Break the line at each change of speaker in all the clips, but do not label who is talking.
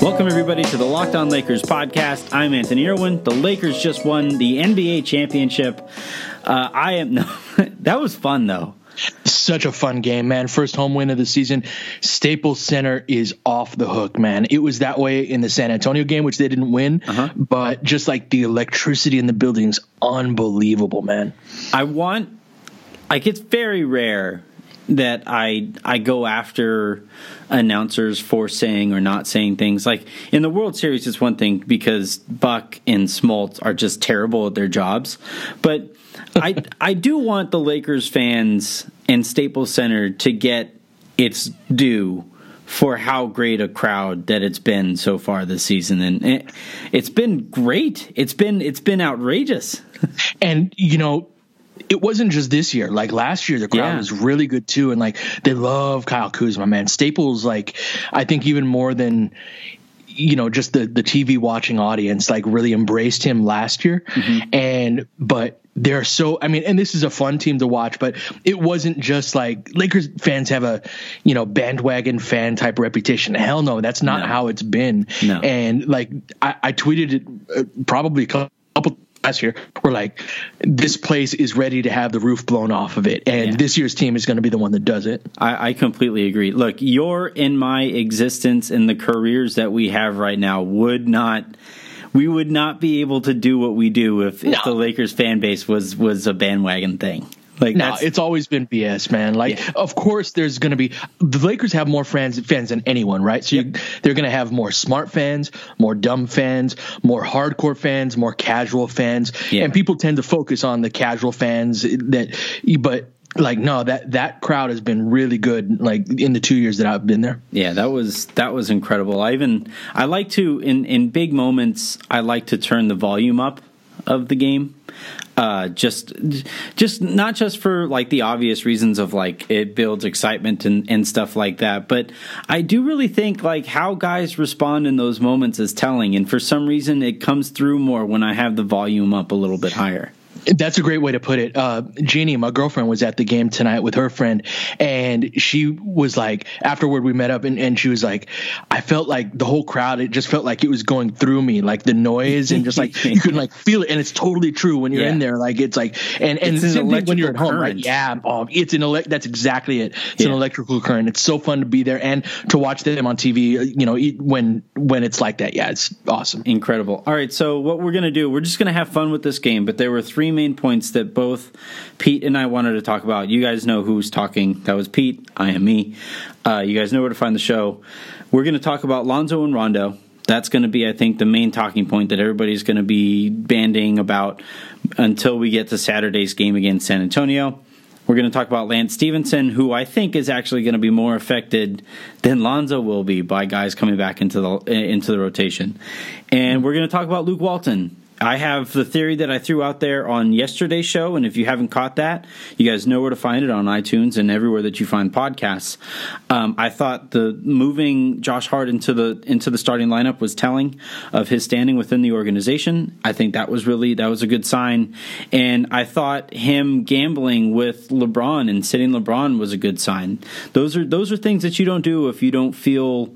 Welcome, everybody, to the Locked On Lakers podcast. I'm Anthony Irwin. The Lakers just won the NBA championship. Uh, I am. No, that was fun, though.
Such a fun game, man. First home win of the season. Staples Center is off the hook, man. It was that way in the San Antonio game, which they didn't win, uh-huh. but just like the electricity in the building's unbelievable, man.
I want, like, it's very rare that I I go after announcers for saying or not saying things. Like in the World Series, it's one thing because Buck and Smoltz are just terrible at their jobs, but I I do want the Lakers fans and Staples Center to get its due for how great a crowd that it's been so far this season and it, it's been great it's been it's been outrageous
and you know it wasn't just this year. Like last year, the crowd yeah. was really good too, and like they love Kyle Kuzma, man. Staples, like I think even more than you know just the the TV watching audience like really embraced him last year mm-hmm. and but they're so I mean and this is a fun team to watch but it wasn't just like Lakers fans have a you know bandwagon fan type reputation hell no that's not no. how it's been no. and like I, I tweeted it uh, probably a couple last year were like, this place is ready to have the roof blown off of it, and yeah. this year's team is going to be the one that does it.
I, I, completely agree. Look, your in my existence and the careers that we have right now would not. We would not be able to do what we do if, no. if the Lakers fan base was was a bandwagon thing.
Like no, it's always been BS, man. Like, yeah. of course, there's going to be the Lakers have more fans fans than anyone, right? So yep. you, they're going to have more smart fans, more dumb fans, more hardcore fans, more casual fans, yeah. and people tend to focus on the casual fans that. But like no that that crowd has been really good like in the two years that i've been there
yeah that was that was incredible i even i like to in in big moments i like to turn the volume up of the game uh, just just not just for like the obvious reasons of like it builds excitement and, and stuff like that but i do really think like how guys respond in those moments is telling and for some reason it comes through more when i have the volume up a little bit higher
that's a great way to put it. Uh, Jeannie, my girlfriend, was at the game tonight with her friend, and she was like, afterward, we met up, and, and she was like, I felt like the whole crowd, it just felt like it was going through me, like the noise, and just like you could like feel it. And it's totally true when you're yeah. in there. Like it's like, and, and it's an when you're at home, right? Yeah. Um, it's an elect, that's exactly it. It's yeah. an electrical current. It's so fun to be there and to watch them on TV, uh, you know, when, when it's like that. Yeah, it's awesome.
Incredible. All right. So what we're going to do, we're just going to have fun with this game, but there were three main points that both Pete and I wanted to talk about. You guys know who's talking. That was Pete. I am me. Uh, you guys know where to find the show. We're going to talk about Lonzo and Rondo. That's going to be, I think, the main talking point that everybody's going to be banding about until we get to Saturday's game against San Antonio. We're going to talk about Lance Stephenson, who I think is actually going to be more affected than Lonzo will be by guys coming back into the into the rotation. And we're going to talk about Luke Walton, I have the theory that I threw out there on yesterday's show, and if you haven't caught that, you guys know where to find it on iTunes and everywhere that you find podcasts. Um, I thought the moving Josh Hart into the into the starting lineup was telling of his standing within the organization. I think that was really that was a good sign, and I thought him gambling with LeBron and sitting LeBron was a good sign. Those are those are things that you don't do if you don't feel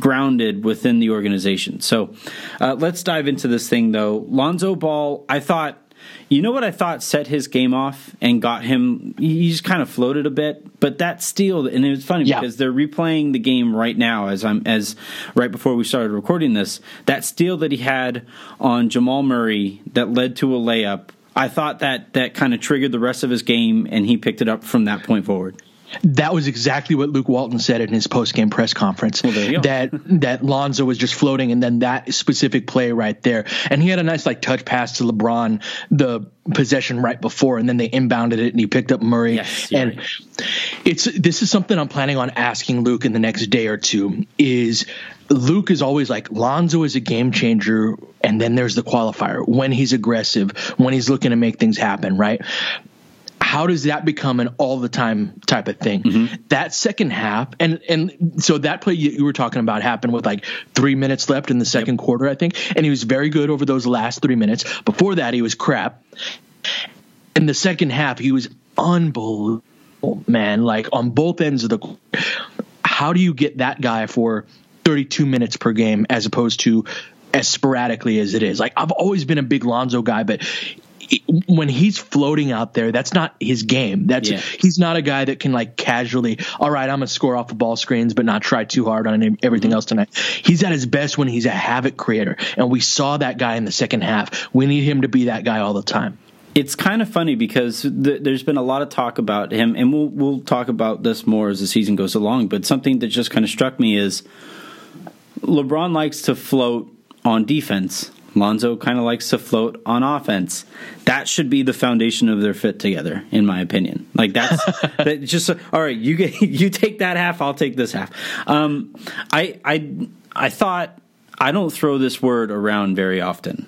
grounded within the organization. So uh, let's dive into this thing, though. Lonzo Ball, I thought. You know what I thought set his game off and got him? He just kind of floated a bit, but that steal, and it was funny yeah. because they're replaying the game right now as I'm as right before we started recording this. That steal that he had on Jamal Murray that led to a layup. I thought that that kind of triggered the rest of his game, and he picked it up from that point forward.
That was exactly what Luke Walton said in his post game press conference. Well, that that Lonzo was just floating, and then that specific play right there, and he had a nice like touch pass to LeBron the possession right before, and then they inbounded it, and he picked up Murray. Yes, and right. it's this is something I'm planning on asking Luke in the next day or two. Is Luke is always like Lonzo is a game changer, and then there's the qualifier when he's aggressive, when he's looking to make things happen, right? How does that become an all the time type of thing? Mm-hmm. That second half, and and so that play you, you, were talking about happened with like three minutes left in the second yep. quarter, I think, and he was very good over those last three minutes. Before that, he was crap. in the second half, he was unbelievable, man. Like on both ends of the. How do you get that guy for 32 minutes per game as opposed to as sporadically as it is? Like I've always been a big Lonzo guy, but when he's floating out there, that's not his game. That's yeah. he's not a guy that can like casually. All right, I'm gonna score off the ball screens, but not try too hard on everything mm-hmm. else tonight. He's at his best when he's a havoc creator, and we saw that guy in the second half. We need him to be that guy all the time.
It's kind of funny because th- there's been a lot of talk about him, and we'll we'll talk about this more as the season goes along. But something that just kind of struck me is LeBron likes to float on defense Lonzo kind of likes to float on offense. That should be the foundation of their fit together, in my opinion. Like that's that just all right. You get you take that half, I'll take this half. Um, I I I thought I don't throw this word around very often,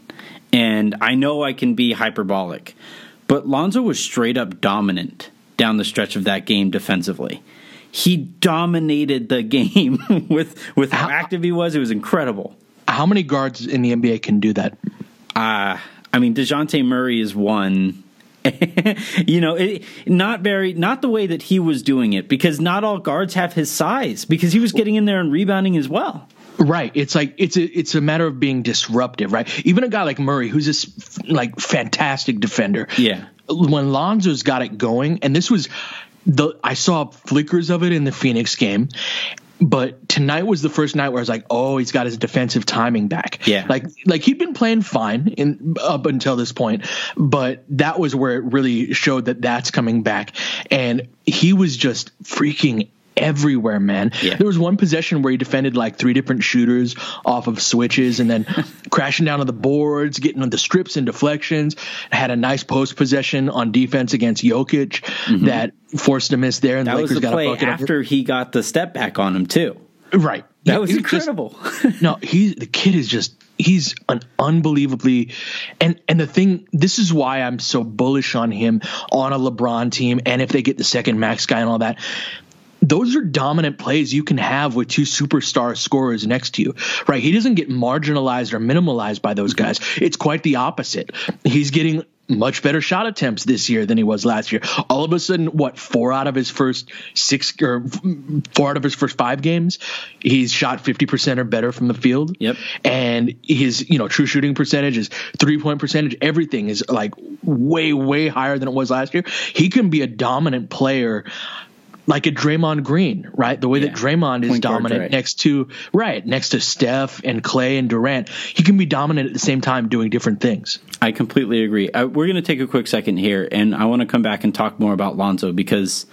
and I know I can be hyperbolic, but Lonzo was straight up dominant down the stretch of that game defensively he dominated the game with with how active he was. It was incredible.
How many guards in the NBA can do that?
Uh, I mean, Dejounte Murray is one. you know, it, not very, not the way that he was doing it, because not all guards have his size. Because he was getting in there and rebounding as well.
Right. It's like it's a it's a matter of being disruptive, right? Even a guy like Murray, who's this like fantastic defender.
Yeah.
When Lonzo's got it going, and this was the I saw flickers of it in the Phoenix game, but tonight was the first night where I was like, oh, he's got his defensive timing back.
Yeah.
Like like he'd been playing fine in up until this point, but that was where it really showed that that's coming back and he was just freaking everywhere, man. Yeah. There was one possession where he defended like three different shooters off of switches and then crashing down on the boards, getting on the strips and deflections. Had a nice post possession on defense against Jokic mm-hmm. that forced a miss there. And
that
the Lakers
was the play after he got the step back on him too.
Right.
That yeah, was incredible.
Just, no, he the kid is just he's an unbelievably and and the thing this is why I'm so bullish on him on a LeBron team and if they get the second max guy and all that those are dominant plays you can have with two superstar scorers next to you, right? He doesn't get marginalized or minimalized by those mm-hmm. guys. It's quite the opposite. He's getting much better shot attempts this year than he was last year. All of a sudden, what four out of his first six or four out of his first five games, he's shot fifty percent or better from the field.
Yep.
And his you know true shooting percentage, his three point percentage, everything is like way way higher than it was last year. He can be a dominant player like a Draymond Green, right? The way yeah. that Draymond is Point dominant guard, next to right next to Steph and Clay and Durant, he can be dominant at the same time doing different things.
I completely agree. Uh, we're going to take a quick second here, and I want to come back and talk more about Lonzo because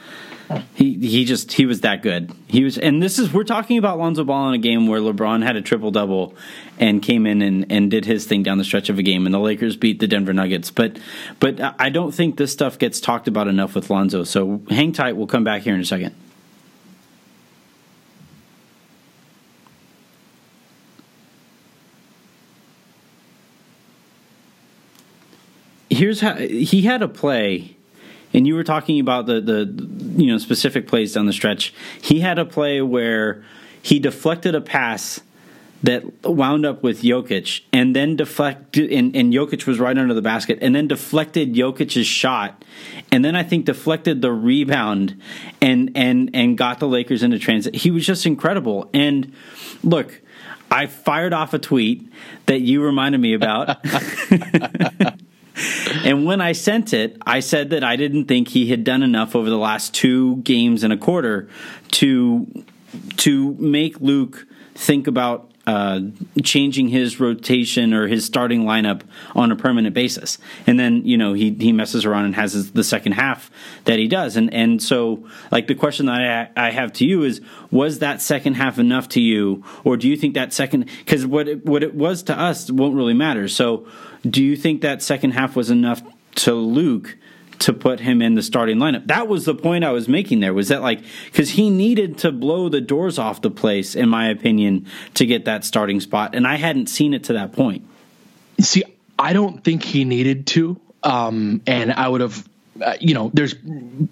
he he just he was that good. He was, and this is we're talking about Lonzo Ball in a game where LeBron had a triple double and came in and, and did his thing down the stretch of a game, and the Lakers beat the Denver Nuggets. But but I don't think this stuff gets talked about enough with Lonzo. So hang tight. We'll come back here in a second. Here's how he had a play and you were talking about the the you know specific plays down the stretch. He had a play where he deflected a pass that wound up with Jokic and then deflected and, and Jokic was right under the basket and then deflected Jokic's shot and then I think deflected the rebound and and and got the Lakers into transit. He was just incredible. And look, I fired off a tweet that you reminded me about. and when I sent it, I said that I didn't think he had done enough over the last two games and a quarter to to make Luke think about uh, changing his rotation or his starting lineup on a permanent basis. And then you know he he messes around and has his, the second half that he does. And and so like the question that I, I have to you is was that second half enough to you, or do you think that second because what it, what it was to us won't really matter. So do you think that second half was enough to Luke? to put him in the starting lineup. That was the point I was making there was that like cuz he needed to blow the doors off the place in my opinion to get that starting spot and I hadn't seen it to that point.
See, I don't think he needed to um, and I would have uh, you know, there's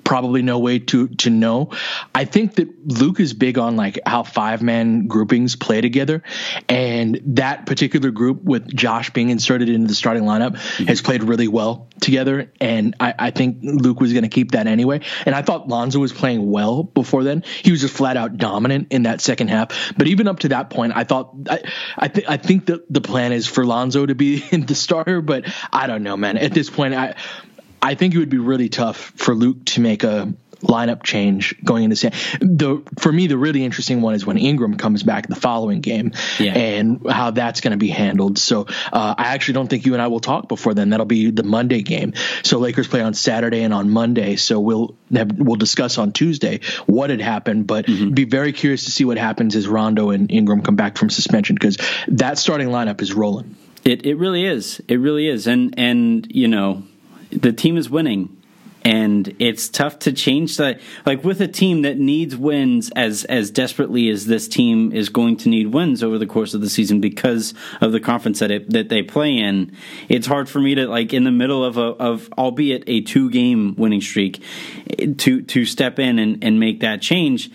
probably no way to to know. I think that Luke is big on like how five man groupings play together, and that particular group with Josh being inserted into the starting lineup mm-hmm. has played really well together. And I, I think Luke was going to keep that anyway. And I thought Lonzo was playing well before then. He was just flat out dominant in that second half. But even up to that point, I thought I I, th- I think that the plan is for Lonzo to be the starter, but I don't know, man. At this point, I I think it would be really tough for Luke to make a lineup change going into San. The for me, the really interesting one is when Ingram comes back the following game, yeah. and how that's going to be handled. So uh, I actually don't think you and I will talk before then. That'll be the Monday game. So Lakers play on Saturday and on Monday. So we'll have, we'll discuss on Tuesday what had happened, but mm-hmm. be very curious to see what happens as Rondo and Ingram come back from suspension because that starting lineup is rolling.
It it really is. It really is. And and you know the team is winning. And it's tough to change that. Like with a team that needs wins as as desperately as this team is going to need wins over the course of the season because of the conference that it, that they play in it's hard for me to like in the middle of a of albeit a two game winning streak to to step in and and make that change.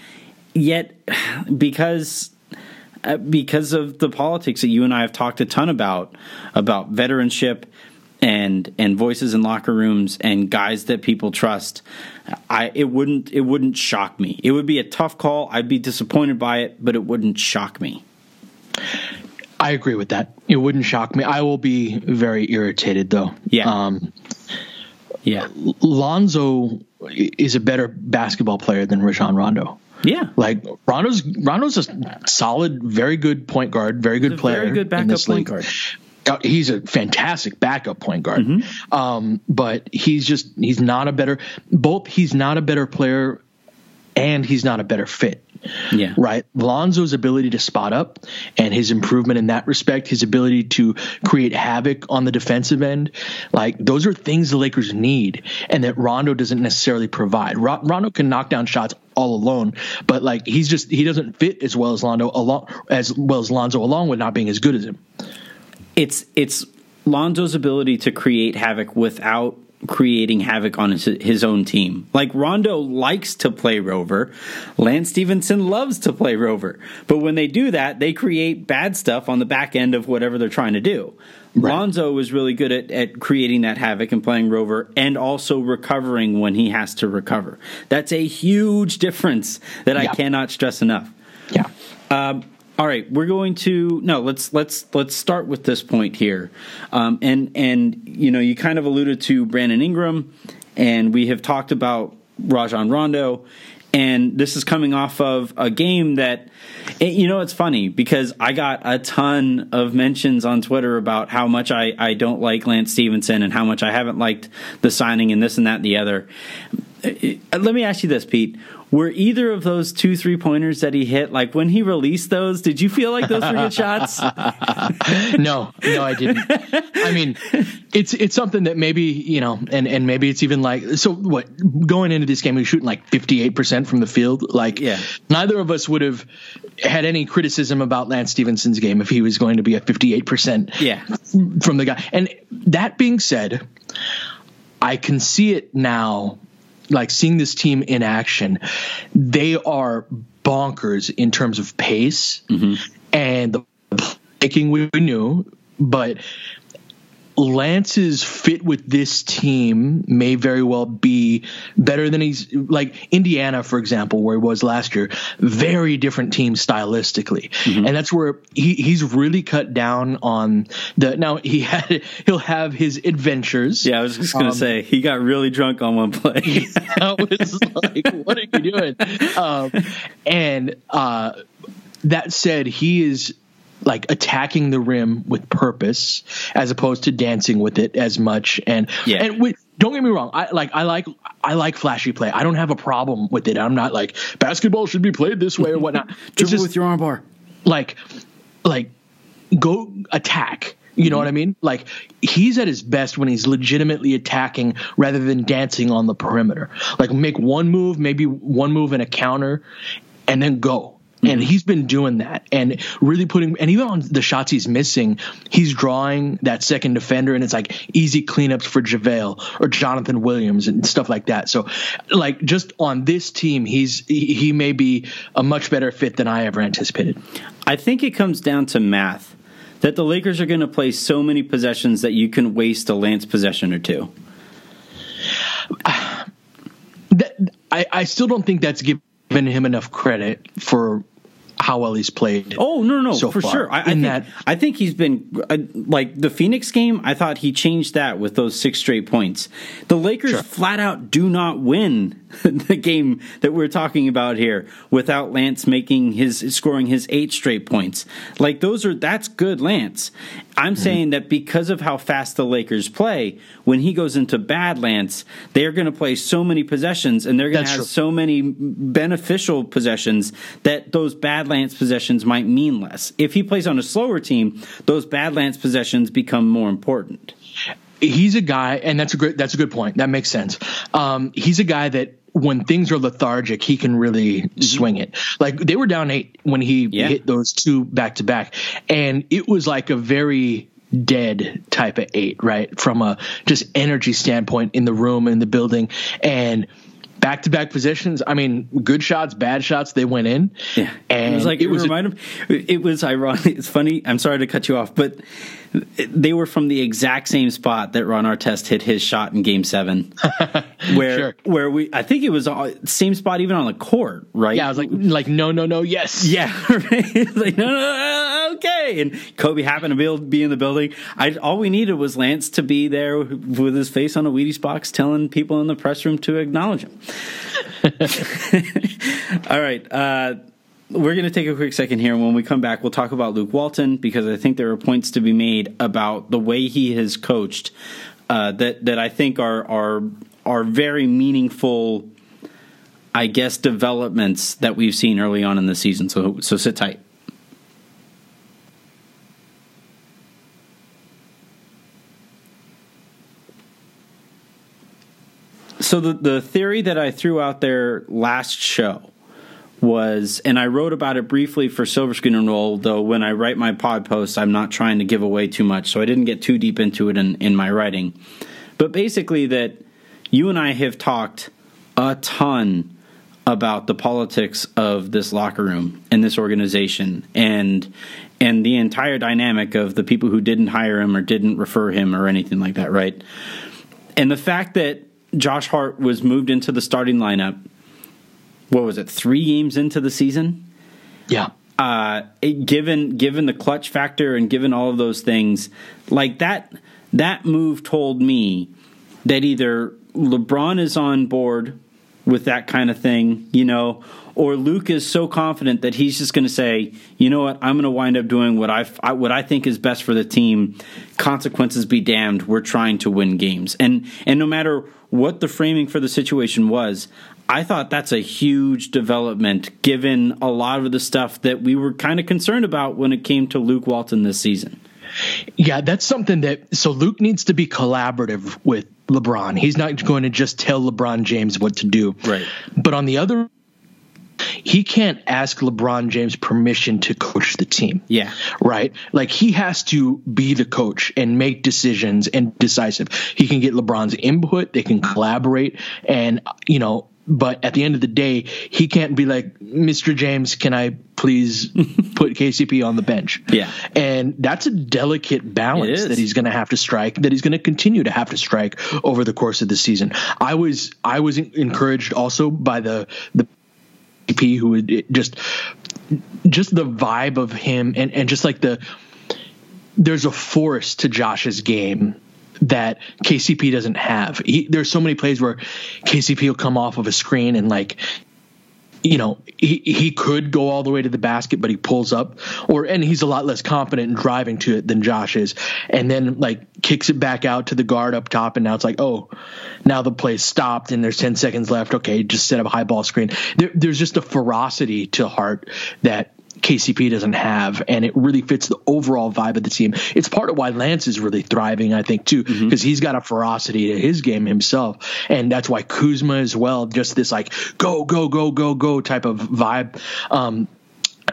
Yet because uh, because of the politics that you and I have talked a ton about about veteranship and and voices in locker rooms and guys that people trust i it wouldn't it wouldn't shock me. It would be a tough call. I'd be disappointed by it but it wouldn't shock me.
I agree with that. It wouldn't shock me. I will be very irritated though.
Yeah. Um
yeah. Lonzo is a better basketball player than Rajon Rondo.
Yeah,
like Rondo's Rondo's a solid, very good point guard, very good player,
very good backup point guard.
Uh, he's a fantastic backup point guard. Mm-hmm. Um, but he's just he's not a better both he's not a better player and he's not a better fit.
Yeah.
Right. Lonzo's ability to spot up and his improvement in that respect, his ability to create havoc on the defensive end, like those are things the Lakers need and that Rondo doesn't necessarily provide. Rondo can knock down shots all alone, but like he's just he doesn't fit as well as Lonzo along as well as Lonzo along with not being as good as him
it's it's Lonzo's ability to create havoc without creating havoc on his, his own team. Like Rondo likes to play rover, Lance Stephenson loves to play rover. But when they do that, they create bad stuff on the back end of whatever they're trying to do. Right. Lonzo was really good at, at creating that havoc and playing rover and also recovering when he has to recover. That's a huge difference that. I cannot stress enough.
Yeah.
Um, all right, we're going to no. Let's let's let's start with this point here, um, and and you know you kind of alluded to Brandon Ingram, and we have talked about Rajon Rondo, and this is coming off of a game that you know it's funny because I got a ton of mentions on Twitter about how much I I don't like Lance Stephenson and how much I haven't liked the signing and this and that and the other. Uh, let me ask you this, Pete. Were either of those two three pointers that he hit like when he released those did you feel like those were good shots?
No. No i didn't. I mean it's it's something that maybe you know and and maybe it's even like so what going into this game we were shooting like 58% from the field. Like
yeah.
neither of us would have had any criticism about lance Stephenson's game if he was going to be a 58%
yeah.
from the guy. And that being said i can see it now like seeing this team in action, they are bonkers in terms of pace mm-hmm. and the making we knew, but Lance's fit with this team may very well be better than he's like Indiana, for example, where he was last year. Very different team stylistically, mm-hmm. and that's where he, he's really cut down on the. Now he had he'll have his adventures.
Yeah, I was just gonna um, say he got really drunk on one play.
I was like, "What are you doing?" Um, and uh, that said, he is like attacking the rim with purpose as opposed to dancing with it as much and yeah. and with, don't get me wrong i like i like i like flashy play i don't have a problem with it i'm not like basketball should be played this way or whatnot
dribble just, with your armbar
like like go attack you know mm-hmm. what I mean? Like he's at his best when he's legitimately attacking rather than dancing on the perimeter. Like make one move, maybe one move and a counter, and then go And he's been doing that and really putting, and even on the shots he's missing, he's drawing that second defender, and it's like easy cleanups for JaVale or Jonathan Williams and stuff like that. So, like, just on this team, he's he may be a much better fit than I ever anticipated.
I think it comes down to math that the Lakers are going to play so many possessions that you can waste a Lance possession or two.
I, I still don't think that's given him enough credit for how well he's played.
Oh no, no, so for sure. I, I think that, I think he's been uh, like the Phoenix game. I thought he changed that with those six straight points. The Lakers sure. flat out do not win the game that we're talking about here without Lance making his scoring his eight straight points. Like those are that's good Lance. I'm mm-hmm. saying that because of how fast the Lakers play, when he goes into bad Lance, they're going to play so many possessions and they're going to have true. so many beneficial possessions that those bad Lance possessions might mean less. If he plays on a slower team, those bad Lance possessions become more important
he's a guy, and that's a good that's a good point. That makes sense. Um, he's a guy that when things are lethargic, he can really mm-hmm. swing it. Like they were down eight when he yeah. hit those two back to back, and it was like a very dead type of eight, right? From a just energy standpoint in the room in the building, and back to back positions. I mean, good shots, bad shots, they went in.
Yeah, and it was like it, it was. Remind a, him, it was ironic. It's funny. I'm sorry to cut you off, but they were from the exact same spot that Ron Artest hit his shot in Game Seven, where sure. where we I think it was uh, same spot even on the court, right?
Yeah, I was like like no no no yes
yeah right? like no, no, no okay and Kobe happened to be, in the building. I all we needed was Lance to be there with his face on a Wheaties box, telling people in the press room to acknowledge him. all right. Uh, we're going to take a quick second here. When we come back, we'll talk about Luke Walton because I think there are points to be made about the way he has coached uh, that that I think are are are very meaningful. I guess developments that we've seen early on in the season. So so sit tight. So the the theory that I threw out there last show was, and I wrote about it briefly for Silver Screen and Roll, though when I write my pod posts, I'm not trying to give away too much, so I didn't get too deep into it in, in my writing. But basically, that you and I have talked a ton about the politics of this locker room and this organization and and the entire dynamic of the people who didn't hire him or didn't refer him or anything like that, right? And the fact that Josh Hart was moved into the starting lineup what was it, three games into the season?
Yeah.
Uh, it, given given the Klutch factor and given all of those things, like that that move told me that either LeBron is on board with that kind of thing, you know, or Luke is so confident that he's just going to say, you know what, I'm going to wind up doing what I what I think is best for the team. Consequences be damned. We're trying to win games, and and no matter what the framing for the situation was, I thought that's a huge development given a lot of the stuff that we were kind of concerned about when it came to Luke Walton this season.
Yeah, that's something that so Luke needs to be collaborative with LeBron. He's not going to just tell LeBron James what to do.
Right.
But on the other he can't ask LeBron James permission to coach the team.
Yeah.
Right? Like he has to be the coach and make decisions and decisive. He can get LeBron's input, they can collaborate and you know, but at the end of the day, he can't be like, Mr. James, can I please put KCP on the bench?
Yeah.
And that's a delicate balance that he's going to have to strike, that he's going to continue to have to strike over the course of the season. I was, I was encouraged also by the, the P who would just, just the vibe of him and, and just like the, there's a force to Josh's game that KCP doesn't have. He, there's so many plays where KCP will come off of a screen and like you know he he could go all the way to the basket but he pulls up or and he's a lot less confident in driving to it than Josh is and then like kicks it back out to the guard up top and now it's like oh now the play's stopped and there's 10 seconds left. Okay just set up a high ball screen. There, there's just a ferocity to Hart that KCP doesn't have, and it really fits the overall vibe of the team. It's part of why Lance is really thriving, I think, too, because mm-hmm. he's got a ferocity to his game himself, and that's why Kuzma as well, just this like go go go go go type of vibe. Um,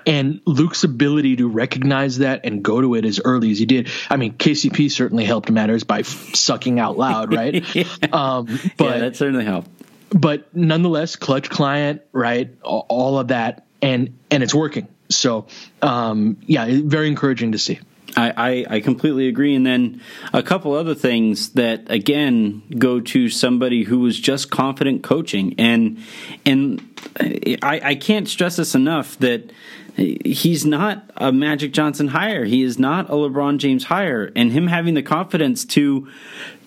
And Luke's ability to recognize that and go to it as early as he did. I mean, KCP certainly helped matters by f- sucking out loud, right? yeah.
um, but yeah, that certainly helped.
But nonetheless, Klutch client, right? All of that, and and it's working. So, um, yeah, very encouraging to see.
I, I, completely agree. And then a couple other things that again go to somebody who was just confident coaching, and and I, I can't stress this enough that he's not a Magic Johnson hire. He is not a LeBron James hire, and him having the confidence to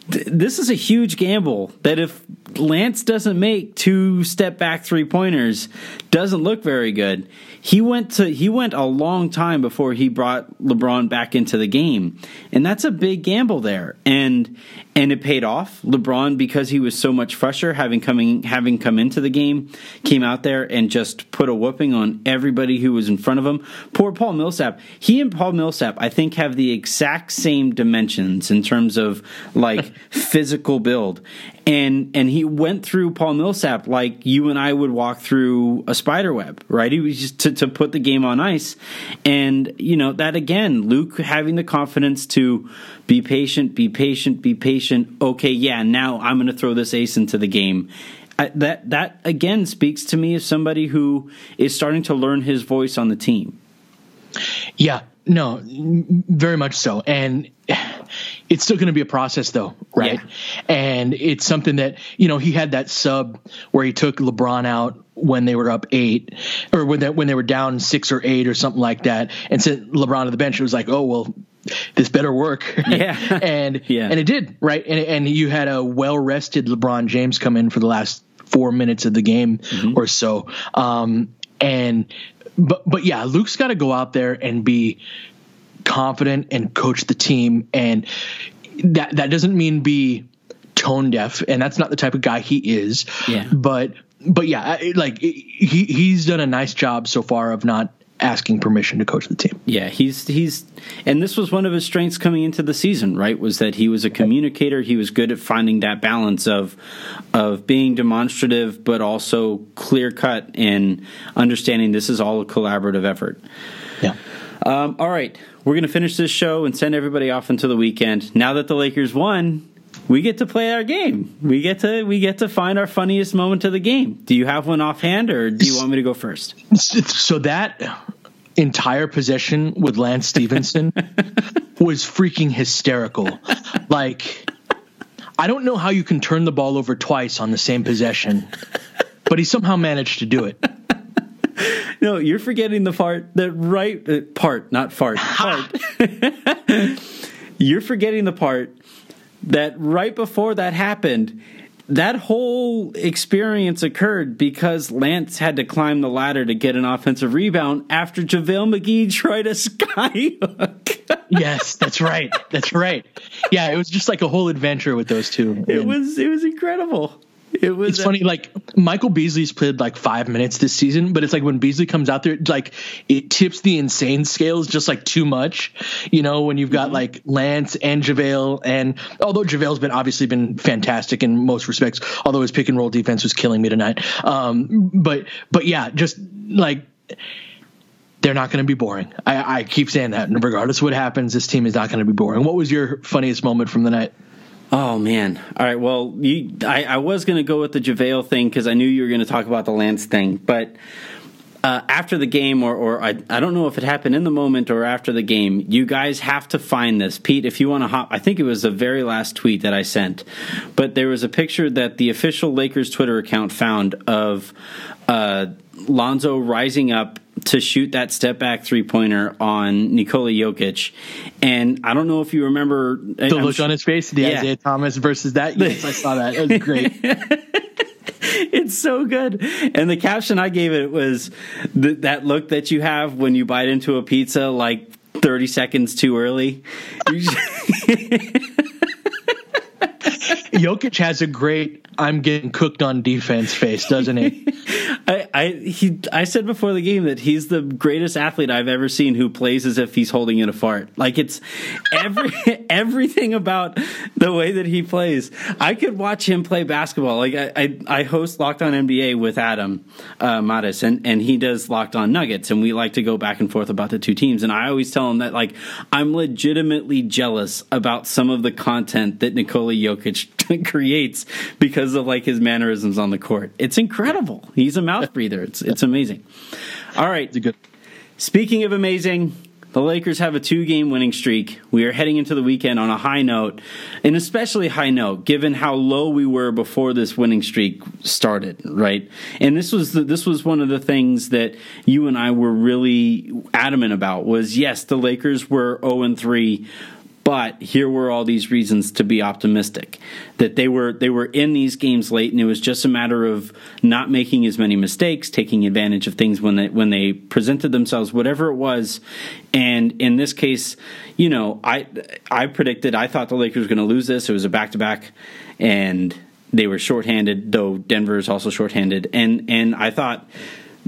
this is a huge gamble that if Lance doesn't make two step back three pointers, doesn't look very good. He went to he went a long time before he brought LeBron back into the game. And that's a big gamble there. And and it paid off. LeBron, because he was so much fresher, having coming having come into the game, came out there and just put a whooping on everybody who was in front of him. Poor Paul Millsap. He and Paul Millsap, I think, have the exact same dimensions in terms of like physical build. And and he went through Paul Millsap like you and I would walk through a spider web, right? He was just to, to put the game on ice. And, you know, that again, Luke having the confidence to be patient, be patient, be patient. Okay, yeah, now I'm going to throw this ace into the game. I, that that again speaks to me as somebody who is starting to learn his voice on the team.
Yeah, no, very much so, and it's still going to be a process, though, right? Yeah. And it's something that you know he had that sub where he took LeBron out when they were up eight, or when they, when they were down six or eight or something like that, and sent LeBron to the bench. It was like, oh well, this better work.
Yeah.
and yeah. and it did, right? And and you had a well rested LeBron James come in for the last four minutes of the game mm-hmm. or so. Um, and but but yeah, Luke's got to go out there and be confident and coach the team, and that that doesn't mean be tone deaf, and that's not the type of guy he is.
Yeah.
But but yeah, like he he's done a nice job so far of not asking permission to coach the team.
Yeah, he's he's and this was one of his strengths coming into the season, right? Was that he was a communicator, he was good at finding that balance of of being demonstrative but also clear cut and understanding this is all a collaborative effort.
Yeah.
Um, all right, we're going to finish this show and send everybody off into the weekend. Now that the Lakers won, we get to play our game. We get to we get to find our funniest moment of the game. Do you have one offhand, or do you want me to go first?
So that entire possession with Lance Stephenson was freaking hysterical. Like, I don't know how you can turn the ball over twice on the same possession, but he somehow managed to do it.
No, you're forgetting the part that right uh, part, not fart. Part. you're forgetting the part that right before that happened, that whole experience occurred because Lance had to climb the ladder to get an offensive rebound after JaVale McGee tried a skyhook.
yes, that's right. That's right. Yeah, it was just like a whole adventure with those two.
It was it was incredible. It was.
It's a- funny, like Michael Beasley's played like five minutes this season, but it's like when Beasley comes out there, like it tips the insane scales just like too much. You know, when you've got mm-hmm. like Lance and JaVale, and although JaVale's been obviously been fantastic in most respects, although his pick and roll defense was killing me tonight. Um, but but yeah, just like they're not going to be boring. I, I keep saying that, and regardless of what happens, this team is not going to be boring. What was your funniest moment from the night?
Oh man! All right. Well, you, I, I was going to go with the JaVale thing because I knew you were going to talk about the Lance thing, but uh, after the game, or, or I, I don't know if it happened in the moment or after the game, you guys have to find this. Pete, if you want to hop, I think it was the very last tweet that I sent, but there was a picture that the official Lakers Twitter account found of uh, Lonzo rising up to shoot that step back three pointer on Nikola Jokic. And I don't know if you remember
the I'm look on his face, the yeah. Isaiah Thomas versus that. Yes, I saw that. It was great.
it's so good. And the caption I gave it was th- that look that you have when you bite into a pizza like 30 seconds too early.
Jokic has a great "I'm getting cooked on defense" face, doesn't he?
I, I he I said before the game that he's the greatest athlete I've ever seen who plays as if he's holding in a fart. Like it's every everything about the way that he plays. I could watch him play basketball. Like I I, I host Locked On NBA with Adam uh, Mares, and and he does Locked On Nuggets, and we like to go back and forth about the two teams. And I always tell him that like I'm legitimately jealous about some of the content that Nikola Jokic creates because of like his mannerisms on the court. It's incredible. He's a mouth breather. It's it's amazing. All right. Good- Speaking of amazing, the Lakers have a two game winning streak. We are heading into the weekend on a high note, an especially high note given how low we were before this winning streak started, right? And this was the, this was one of the things that you and I were really adamant about was yes, the Lakers were 0 and 3 but here were all these reasons to be optimistic that they were they were in these games late, and it was just a matter of not making as many mistakes, taking advantage of things when they when they presented themselves, whatever it was. And in this case, you know, I I predicted I thought the Lakers were going to lose this. It was a back to back, and they were shorthanded. Though Denver is also shorthanded, and and I thought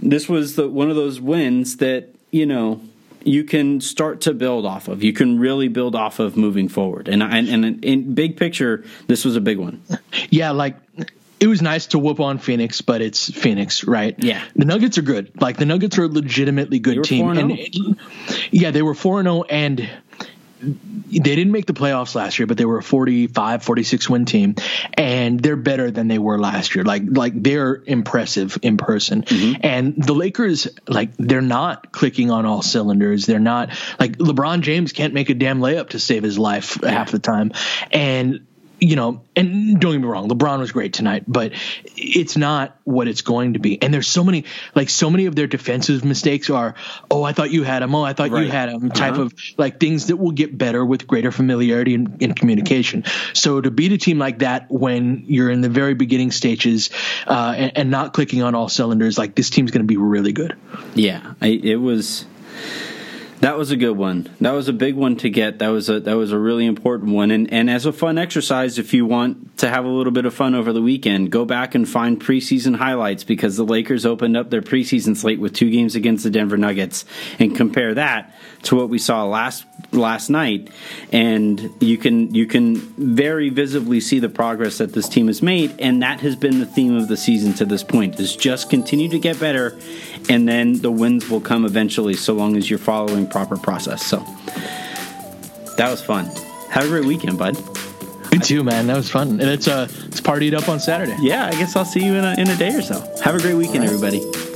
this was the one of those wins that you know you can start to build off of. You can really build off of moving forward. And and, and in big picture, this was a big one.
Yeah, like it was nice to whoop on Phoenix, but it's Phoenix, right?
Yeah.
The Nuggets are good. Like the Nuggets are a legitimately good team. And oh. it, oh. yeah, they were 4 0 and oh, they didn't make the playoffs last year, but they were a 45, 46 win team, and they're better than they were last year. Like, like they're impressive in person. Mm-hmm. And the Lakers, like, they're not clicking on all cylinders. They're not like LeBron James can't make a damn layup to save his life yeah. half the time, and you know, and don't get me wrong, LeBron was great tonight, but it's not what it's going to be. And there's so many, like, so many of their defensive mistakes are, oh, I thought you had him. Oh, I thought right. you had him. Type uh-huh. of like things that will get better with greater familiarity and, and, communication. So to beat a team like that when you're in the very beginning stages uh, and, and, not clicking on all cylinders, like this team's going to be really good.
Yeah, I, it was that was a good one. That was a big one to get. That was a that was a really important one. And and as a fun exercise, if you want to have a little bit of fun over the weekend, go back and find preseason highlights because the Lakers opened up their preseason slate with two games against the Denver Nuggets, and compare that to what we saw last last night. And you can you can very visibly see the progress that this team has made, and that has been the theme of the season to this point. Is just continue to get better, and then the wins will come eventually, so long as you're following proper process. So that was fun. Have a great weekend, bud.
Me too, man. That was fun, and it's uh, it's partied up on Saturday.
Yeah, I guess I'll see you in a, in a day or so. Have a great weekend, right. everybody.